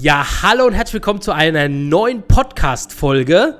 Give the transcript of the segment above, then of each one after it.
Ja, hallo und herzlich willkommen zu einer neuen Podcast-Folge.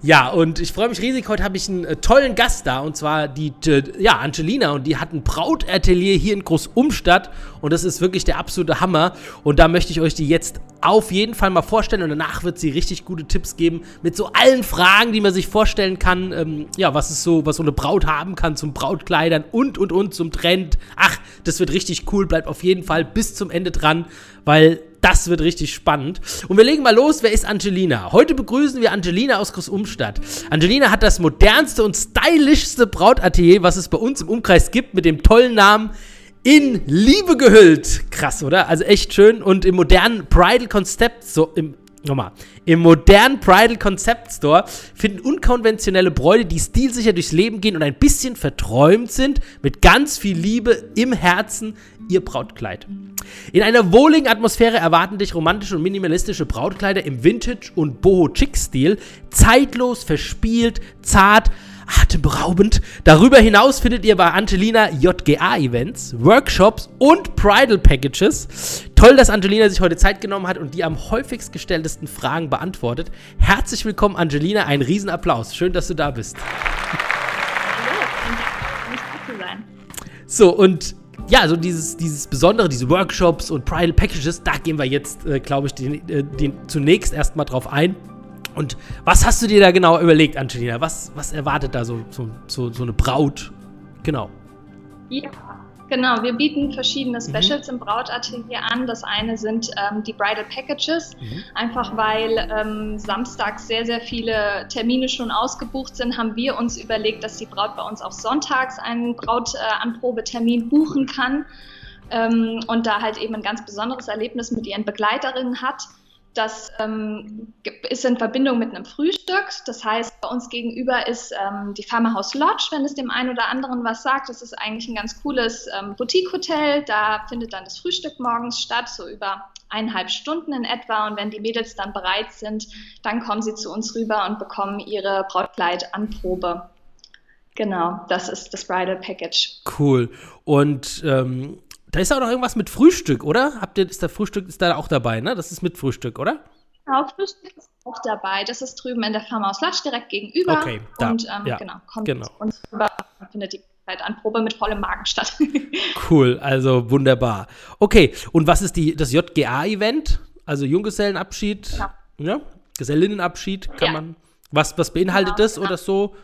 Ja, und ich freue mich riesig. Heute habe ich einen äh, tollen Gast da und zwar die äh, ja, Angelina und die hat ein Brautatelier hier in Großumstadt und das ist wirklich der absolute Hammer. Und da möchte ich euch die jetzt auf jeden Fall mal vorstellen und danach wird sie richtig gute Tipps geben mit so allen Fragen, die man sich vorstellen kann. Ähm, ja, was ist so, was so eine Braut haben kann zum Brautkleidern und und und zum Trend. Ach, das wird richtig cool. Bleibt auf jeden Fall bis zum Ende dran, weil das wird richtig spannend. Und wir legen mal los. Wer ist Angelina? Heute begrüßen wir Angelina aus Großumstadt. Angelina hat das modernste und stylischste Brautatelier, was es bei uns im Umkreis gibt, mit dem tollen Namen in Liebe gehüllt. Krass, oder? Also echt schön. Und im modernen Bridal-Konzept, so im Nochmal. Im modernen Bridal Concept Store finden unkonventionelle Bräute, die stilsicher durchs Leben gehen und ein bisschen verträumt sind, mit ganz viel Liebe im Herzen ihr Brautkleid. In einer wohligen Atmosphäre erwarten dich romantische und minimalistische Brautkleider im Vintage- und Boho-Chic-Stil. Zeitlos, verspielt, zart, atemberaubend. Darüber hinaus findet ihr bei Angelina JGA-Events, Workshops und Bridal Packages. Toll, dass Angelina sich heute Zeit genommen hat und die am häufigst gestelltesten Fragen beantwortet. Herzlich willkommen, Angelina. Ein Riesenapplaus. Schön, dass du da bist. So, und ja, so dieses, dieses Besondere, diese Workshops und Bridal Packages, da gehen wir jetzt, äh, glaube ich, den, äh, den zunächst erstmal drauf ein. Und was hast du dir da genau überlegt, Angelina? Was, was erwartet da so, so, so, so eine Braut? Genau. Ja, genau. Wir bieten verschiedene Specials mhm. im Brautatelier an. Das eine sind ähm, die Bridal Packages, mhm. einfach weil ähm, samstags sehr, sehr viele Termine schon ausgebucht sind, haben wir uns überlegt, dass die Braut bei uns auch sonntags einen Brautanprobetermin äh, buchen kann ähm, und da halt eben ein ganz besonderes Erlebnis mit ihren Begleiterinnen hat. Das ähm, ist in Verbindung mit einem Frühstück. Das heißt, bei uns gegenüber ist ähm, die Farmerhaus Lodge, wenn es dem einen oder anderen was sagt. Das ist eigentlich ein ganz cooles ähm, Boutique-Hotel. Da findet dann das Frühstück morgens statt, so über eineinhalb Stunden in etwa. Und wenn die Mädels dann bereit sind, dann kommen sie zu uns rüber und bekommen ihre Brautkleid-Anprobe. Genau, das ist das Bridal Package. Cool. Und ähm, da ist auch noch irgendwas mit Frühstück, oder? Habt ihr, ist der Frühstück ist da auch dabei, ne? Das ist mit Frühstück, oder? Genau, Frühstück ist auch dabei. Das ist drüben in der Farmhaus Latsch direkt gegenüber. Okay, da. Und ähm, ja. genau, kommt genau. uns rüber findet die Anprobe mit vollem Magen statt. cool, also wunderbar. Okay, und was ist die, das JGA-Event? Also Junggesellenabschied, ja. ja? Gesellinnenabschied, kann ja. man. Was, was beinhaltet genau, das genau. oder so?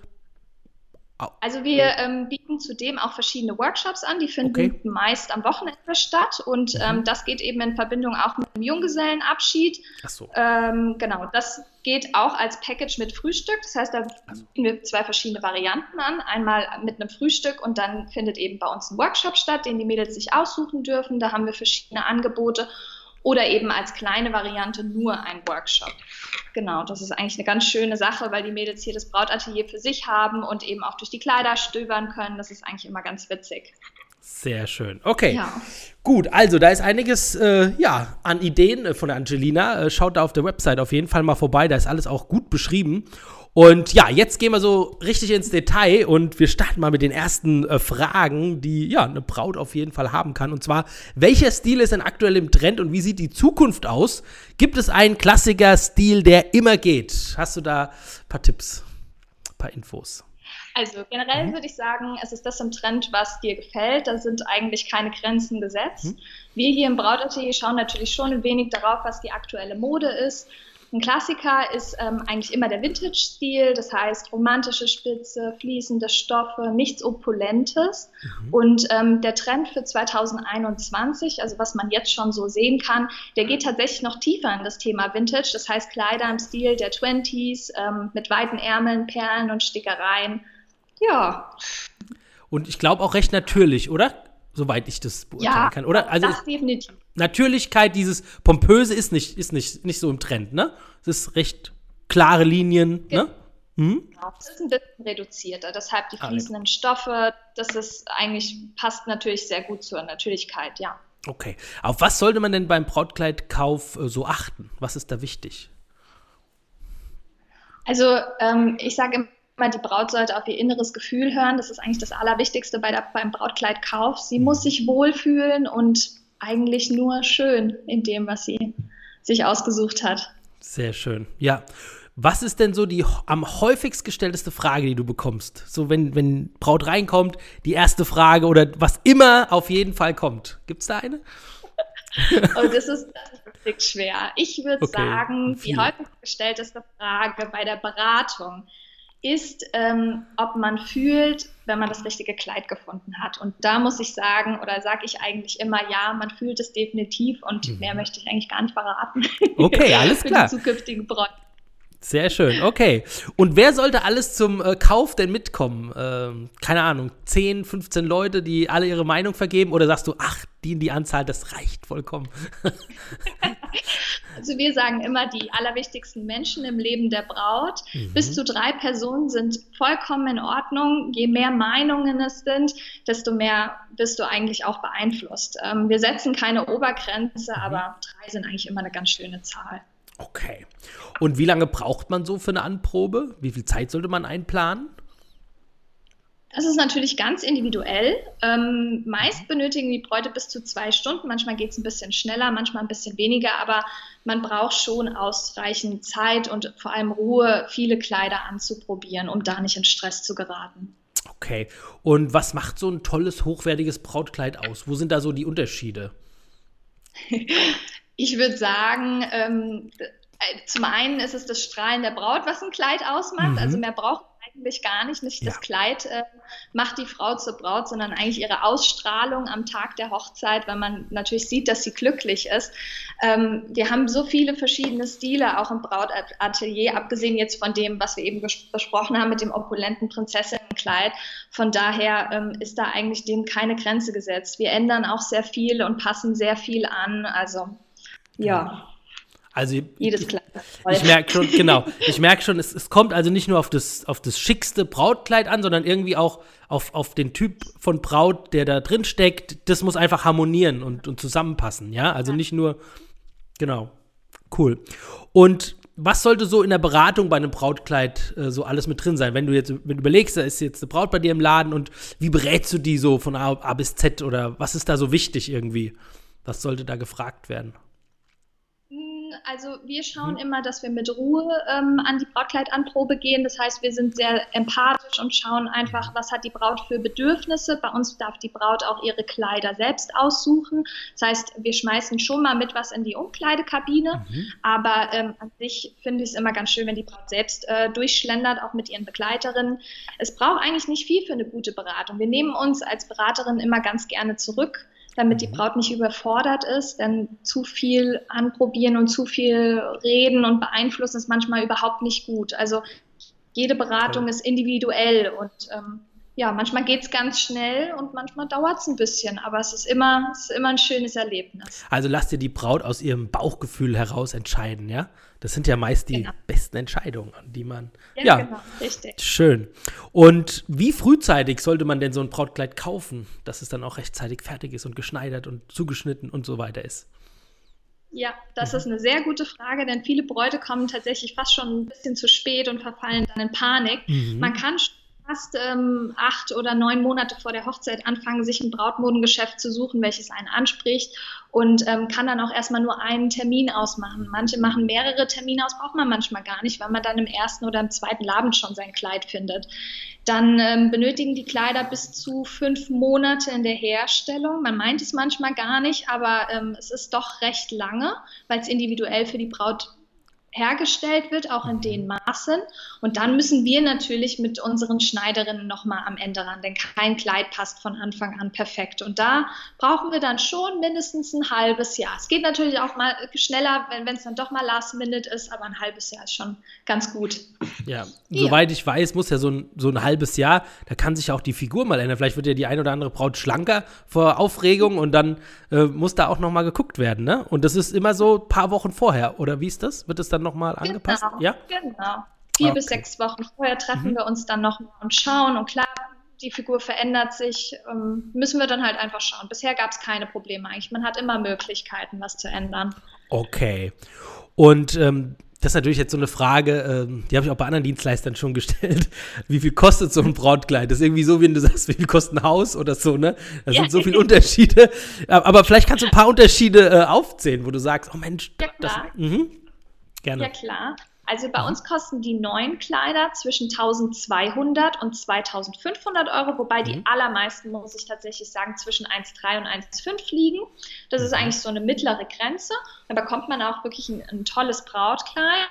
Also wir ähm, bieten zudem auch verschiedene Workshops an, die finden okay. meist am Wochenende statt und mhm. ähm, das geht eben in Verbindung auch mit dem Junggesellenabschied. Ach so. Ähm, genau, das geht auch als Package mit Frühstück. Das heißt, da bieten wir zwei verschiedene Varianten an. Einmal mit einem Frühstück und dann findet eben bei uns ein Workshop statt, den die Mädels sich aussuchen dürfen. Da haben wir verschiedene Angebote oder eben als kleine Variante nur ein Workshop. Genau, das ist eigentlich eine ganz schöne Sache, weil die Mädels hier das Brautatelier für sich haben und eben auch durch die Kleider stöbern können. Das ist eigentlich immer ganz witzig. Sehr schön. Okay. Ja. Gut, also da ist einiges äh, ja, an Ideen äh, von Angelina. Äh, schaut da auf der Website auf jeden Fall mal vorbei. Da ist alles auch gut beschrieben. Und ja, jetzt gehen wir so richtig ins Detail und wir starten mal mit den ersten äh, Fragen, die ja eine Braut auf jeden Fall haben kann. Und zwar, welcher Stil ist denn aktuell im Trend und wie sieht die Zukunft aus? Gibt es einen Klassiker-Stil, der immer geht? Hast du da ein paar Tipps, ein paar Infos? Also generell mhm. würde ich sagen, es ist das im Trend, was dir gefällt. Da sind eigentlich keine Grenzen gesetzt. Mhm. Wir hier im Brautatelier schauen natürlich schon ein wenig darauf, was die aktuelle Mode ist. Ein Klassiker ist ähm, eigentlich immer der Vintage-Stil, das heißt romantische Spitze, fließende Stoffe, nichts Opulentes. Mhm. Und ähm, der Trend für 2021, also was man jetzt schon so sehen kann, der geht tatsächlich noch tiefer in das Thema Vintage. Das heißt Kleider im Stil der 20s ähm, mit weiten Ärmeln, Perlen und Stickereien. Ja. Und ich glaube auch recht natürlich, oder? Soweit ich das beurteilen ja, kann, oder? Also das definitiv. Natürlichkeit, dieses Pompöse ist nicht, ist nicht, nicht so im Trend, ne? Es ist recht klare Linien, genau. ne? Mhm. Genau, es ist ein bisschen reduzierter, deshalb die ah, fließenden ah, Stoffe, das ist eigentlich, passt natürlich sehr gut zur Natürlichkeit, ja. Okay. Auf was sollte man denn beim Brautkleidkauf äh, so achten? Was ist da wichtig? Also, ähm, ich sage immer, die Braut sollte auf ihr inneres Gefühl hören. Das ist eigentlich das Allerwichtigste bei der, beim Brautkleidkauf. Sie muss sich wohlfühlen und eigentlich nur schön in dem, was sie sich ausgesucht hat. Sehr schön. Ja. Was ist denn so die am häufigst gestellteste Frage, die du bekommst? So, wenn, wenn Braut reinkommt, die erste Frage oder was immer auf jeden Fall kommt. Gibt es da eine? oh, das ist, ist schwer. Ich würde okay, sagen, die häufigst gestellteste Frage bei der Beratung ist, ähm, ob man fühlt, wenn man das richtige Kleid gefunden hat. Und da muss ich sagen, oder sage ich eigentlich immer, ja, man fühlt es definitiv und mhm. mehr möchte ich eigentlich gar nicht verraten. Okay, alles klar. Für die zukünftigen Bräute. Sehr schön, okay. Und wer sollte alles zum äh, Kauf denn mitkommen? Ähm, keine Ahnung, 10, 15 Leute, die alle ihre Meinung vergeben? Oder sagst du, ach, die in die Anzahl, das reicht vollkommen? also wir sagen immer, die allerwichtigsten Menschen im Leben der Braut. Mhm. Bis zu drei Personen sind vollkommen in Ordnung. Je mehr Meinungen es sind, desto mehr bist du eigentlich auch beeinflusst. Ähm, wir setzen keine Obergrenze, mhm. aber drei sind eigentlich immer eine ganz schöne Zahl. Okay. Und wie lange braucht man so für eine Anprobe? Wie viel Zeit sollte man einplanen? Das ist natürlich ganz individuell. Ähm, meist benötigen die Bräute bis zu zwei Stunden. Manchmal geht es ein bisschen schneller, manchmal ein bisschen weniger, aber man braucht schon ausreichend Zeit und vor allem Ruhe, viele Kleider anzuprobieren, um da nicht in Stress zu geraten. Okay. Und was macht so ein tolles, hochwertiges Brautkleid aus? Wo sind da so die Unterschiede? Ich würde sagen, ähm, äh, zum einen ist es das Strahlen der Braut, was ein Kleid ausmacht. Mhm. Also mehr braucht eigentlich gar nicht. Nicht ja. das Kleid äh, macht die Frau zur Braut, sondern eigentlich ihre Ausstrahlung am Tag der Hochzeit, weil man natürlich sieht, dass sie glücklich ist. Ähm, wir haben so viele verschiedene Stile auch im Brautatelier, abgesehen jetzt von dem, was wir eben besprochen haben mit dem opulenten Prinzessinnenkleid. Von daher ähm, ist da eigentlich dem keine Grenze gesetzt. Wir ändern auch sehr viel und passen sehr viel an. Also ja. Also jedes Kleid. Ich, merke schon, genau. Ich merke schon, es, es, kommt also nicht nur auf das, auf das schickste Brautkleid an, sondern irgendwie auch auf, auf den Typ von Braut, der da drin steckt. Das muss einfach harmonieren und, und zusammenpassen, ja. Also nicht nur, genau. Cool. Und was sollte so in der Beratung bei einem Brautkleid äh, so alles mit drin sein? Wenn du jetzt wenn du überlegst, da ist jetzt eine Braut bei dir im Laden und wie berätst du die so von A, A bis Z oder was ist da so wichtig irgendwie? Was sollte da gefragt werden? Also wir schauen mhm. immer, dass wir mit Ruhe ähm, an die Brautkleidanprobe gehen. Das heißt, wir sind sehr empathisch und schauen einfach, was hat die Braut für Bedürfnisse. Bei uns darf die Braut auch ihre Kleider selbst aussuchen. Das heißt, wir schmeißen schon mal mit was in die Umkleidekabine. Mhm. Aber ähm, an sich finde ich es immer ganz schön, wenn die Braut selbst äh, durchschlendert, auch mit ihren Begleiterinnen. Es braucht eigentlich nicht viel für eine gute Beratung. Wir nehmen uns als Beraterin immer ganz gerne zurück damit die mhm. Braut nicht überfordert ist. Denn zu viel anprobieren und zu viel reden und beeinflussen ist manchmal überhaupt nicht gut. Also jede Beratung ist individuell und ähm, ja, manchmal geht es ganz schnell und manchmal dauert es ein bisschen, aber es ist, immer, es ist immer ein schönes Erlebnis. Also lass dir die Braut aus ihrem Bauchgefühl heraus entscheiden, ja? Das sind ja meist die genau. besten Entscheidungen, die man. Ja, ja, genau, richtig. Schön. Und wie frühzeitig sollte man denn so ein Brautkleid kaufen, dass es dann auch rechtzeitig fertig ist und geschneidert und zugeschnitten und so weiter ist? Ja, das mhm. ist eine sehr gute Frage, denn viele Bräute kommen tatsächlich fast schon ein bisschen zu spät und verfallen dann in Panik. Mhm. Man kann fast ähm, acht oder neun Monate vor der Hochzeit anfangen, sich ein Brautmodengeschäft zu suchen, welches einen anspricht und ähm, kann dann auch erstmal nur einen Termin ausmachen. Manche machen mehrere Termine aus, braucht man manchmal gar nicht, weil man dann im ersten oder im zweiten Labend schon sein Kleid findet. Dann ähm, benötigen die Kleider bis zu fünf Monate in der Herstellung. Man meint es manchmal gar nicht, aber ähm, es ist doch recht lange, weil es individuell für die Braut hergestellt wird, auch in den Maßen. Und dann müssen wir natürlich mit unseren Schneiderinnen nochmal am Ende ran, denn kein Kleid passt von Anfang an perfekt. Und da brauchen wir dann schon mindestens ein halbes Jahr. Es geht natürlich auch mal schneller, wenn es dann doch mal Last Minute ist, aber ein halbes Jahr ist schon ganz gut. Ja, ja. soweit ich weiß, muss ja so ein, so ein halbes Jahr, da kann sich auch die Figur mal ändern. Vielleicht wird ja die eine oder andere Braut schlanker vor Aufregung und dann äh, muss da auch nochmal geguckt werden. Ne? Und das ist immer so ein paar Wochen vorher, oder wie ist das? Wird es dann nochmal genau, angepasst? Ja, genau. Vier okay. bis sechs Wochen vorher treffen mhm. wir uns dann nochmal und schauen. Und klar, die Figur verändert sich, ähm, müssen wir dann halt einfach schauen. Bisher gab es keine Probleme eigentlich. Man hat immer Möglichkeiten, was zu ändern. Okay. Und ähm, das ist natürlich jetzt so eine Frage, ähm, die habe ich auch bei anderen Dienstleistern schon gestellt. Wie viel kostet so ein Brautkleid? Das ist irgendwie so, wie du sagst, wie viel kostet ein Haus oder so, ne? Da sind so viele Unterschiede. Aber vielleicht kannst du ein paar Unterschiede äh, aufzählen, wo du sagst, oh Mensch, ja, das. Mh, gerne. Ja, klar. Also bei mhm. uns kosten die neuen Kleider zwischen 1200 und 2500 Euro, wobei mhm. die allermeisten, muss ich tatsächlich sagen, zwischen 1,3 und 1,5 liegen. Das ist mhm. eigentlich so eine mittlere Grenze. Da bekommt man auch wirklich ein, ein tolles Brautkleid.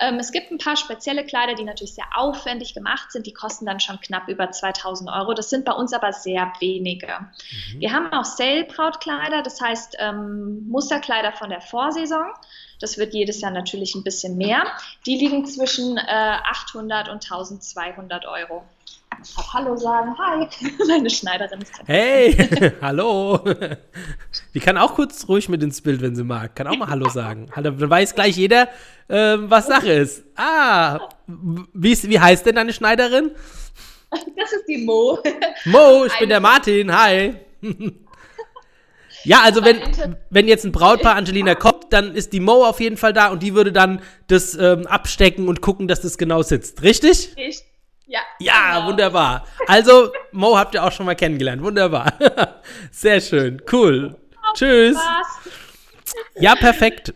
Ähm, es gibt ein paar spezielle Kleider, die natürlich sehr aufwendig gemacht sind. Die kosten dann schon knapp über 2000 Euro. Das sind bei uns aber sehr wenige. Mhm. Wir haben auch Sale-Brautkleider, das heißt ähm, Musterkleider von der Vorsaison. Das wird jedes Jahr natürlich ein bisschen mehr. Die liegen zwischen äh, 800 und 1200 Euro. Ich darf Hallo sagen. Hi, meine Schneiderin ist Hey, hallo. Die kann auch kurz ruhig mit ins Bild, wenn sie mag. Kann auch mal Hallo sagen. Dann weiß gleich jeder, äh, was Sache ist. Ah, wie, wie heißt denn deine Schneiderin? Das ist die Mo. Mo, ich bin der Martin. Hi. Ja, also wenn, wenn jetzt ein Brautpaar Angelina kommt, dann ist die Mo auf jeden Fall da und die würde dann das ähm, abstecken und gucken, dass das genau sitzt. Richtig? Richtig. Ja. Ja, genau. wunderbar. Also, Mo habt ihr auch schon mal kennengelernt. Wunderbar. Sehr schön. Cool. Tschüss. Spaß. Ja, perfekt.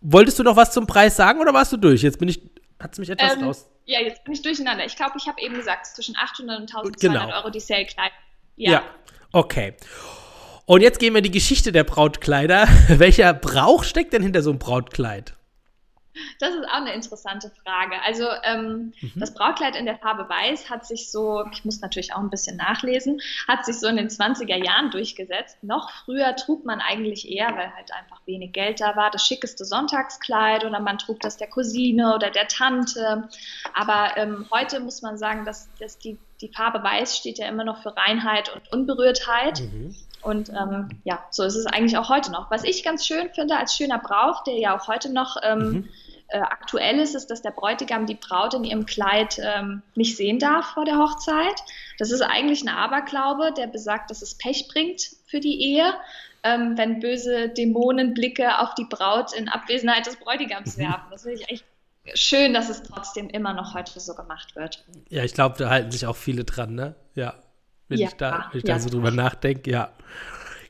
Wolltest du noch was zum Preis sagen oder warst du durch? Jetzt bin ich, hat es mich etwas ähm, raus. Ja, jetzt bin ich durcheinander. Ich glaube, ich habe eben gesagt, zwischen 800 und 1200 genau. Euro die Sale-Kleid. Ja. ja, okay. Und jetzt gehen wir in die Geschichte der Brautkleider. Welcher Brauch steckt denn hinter so einem Brautkleid? Das ist auch eine interessante Frage. Also ähm, mhm. das Brautkleid in der Farbe Weiß hat sich so, ich muss natürlich auch ein bisschen nachlesen, hat sich so in den 20er Jahren durchgesetzt. Noch früher trug man eigentlich eher, weil halt einfach wenig Geld da war, das schickeste Sonntagskleid oder man trug das der Cousine oder der Tante. Aber ähm, heute muss man sagen, dass, dass die, die Farbe Weiß steht ja immer noch für Reinheit und Unberührtheit. Mhm. Und ähm, ja, so ist es eigentlich auch heute noch. Was ich ganz schön finde als schöner Brauch, der ja auch heute noch ähm, mhm. äh, aktuell ist, ist, dass der Bräutigam die Braut in ihrem Kleid ähm, nicht sehen darf vor der Hochzeit. Das ist eigentlich ein Aberglaube, der besagt, dass es Pech bringt für die Ehe, ähm, wenn böse Dämonen Blicke auf die Braut in Abwesenheit des Bräutigams mhm. werfen. Das finde ich echt schön, dass es trotzdem immer noch heute so gemacht wird. Ja, ich glaube, da halten sich auch viele dran, ne? Ja wenn ja, ich da, wenn ich ja. da so drüber nachdenke, ja.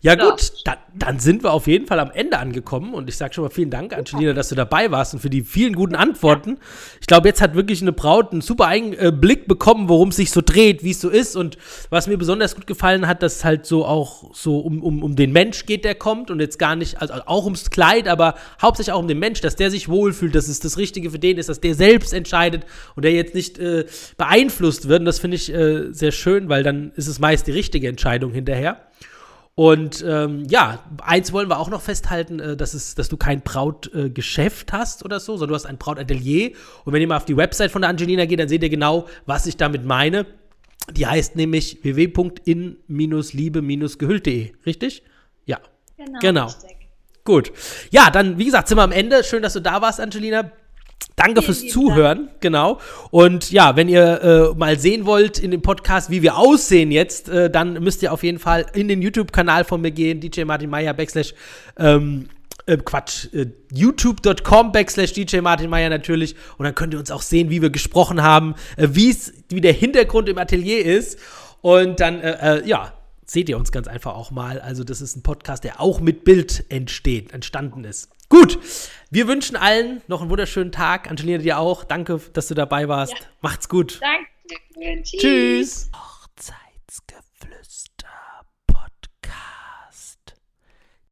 Ja gut, dann, dann, sind wir auf jeden Fall am Ende angekommen und ich sage schon mal vielen Dank, Angelina, dass du dabei warst und für die vielen guten Antworten. Ich glaube, jetzt hat wirklich eine Braut einen super Einblick bekommen, worum es sich so dreht, wie es so ist und was mir besonders gut gefallen hat, dass es halt so auch so um, um, um den Mensch geht, der kommt und jetzt gar nicht, also auch ums Kleid, aber hauptsächlich auch um den Mensch, dass der sich wohlfühlt, dass es das Richtige für den ist, dass der selbst entscheidet und der jetzt nicht äh, beeinflusst wird und das finde ich äh, sehr schön, weil dann ist es meist die richtige Entscheidung hinterher. Und ähm, ja, eins wollen wir auch noch festhalten, äh, dass, es, dass du kein Brautgeschäft äh, hast oder so, sondern du hast ein Brautatelier. Und wenn ihr mal auf die Website von der Angelina geht, dann seht ihr genau, was ich damit meine. Die heißt nämlich www.in-liebe-gehüllt.de, richtig? Ja. Genau. genau. Gut. Ja, dann, wie gesagt, sind wir am Ende. Schön, dass du da warst, Angelina. Danke vielen, fürs Zuhören, Dank. genau. Und ja, wenn ihr äh, mal sehen wollt in dem Podcast, wie wir aussehen jetzt, äh, dann müsst ihr auf jeden Fall in den YouTube-Kanal von mir gehen, DJ Martin Meyer backslash ähm, äh, Quatsch, äh, youtube.com backslash DJ Martin Meyer natürlich. Und dann könnt ihr uns auch sehen, wie wir gesprochen haben, äh, wie der Hintergrund im Atelier ist. Und dann, äh, äh, ja, seht ihr uns ganz einfach auch mal. Also, das ist ein Podcast, der auch mit Bild entsteht, entstanden ist. Gut, wir wünschen allen noch einen wunderschönen Tag. Angelina, dir auch. Danke, dass du dabei warst. Ja. Macht's gut. Danke. Tschüss. Tschüss. Hochzeitsgefühl.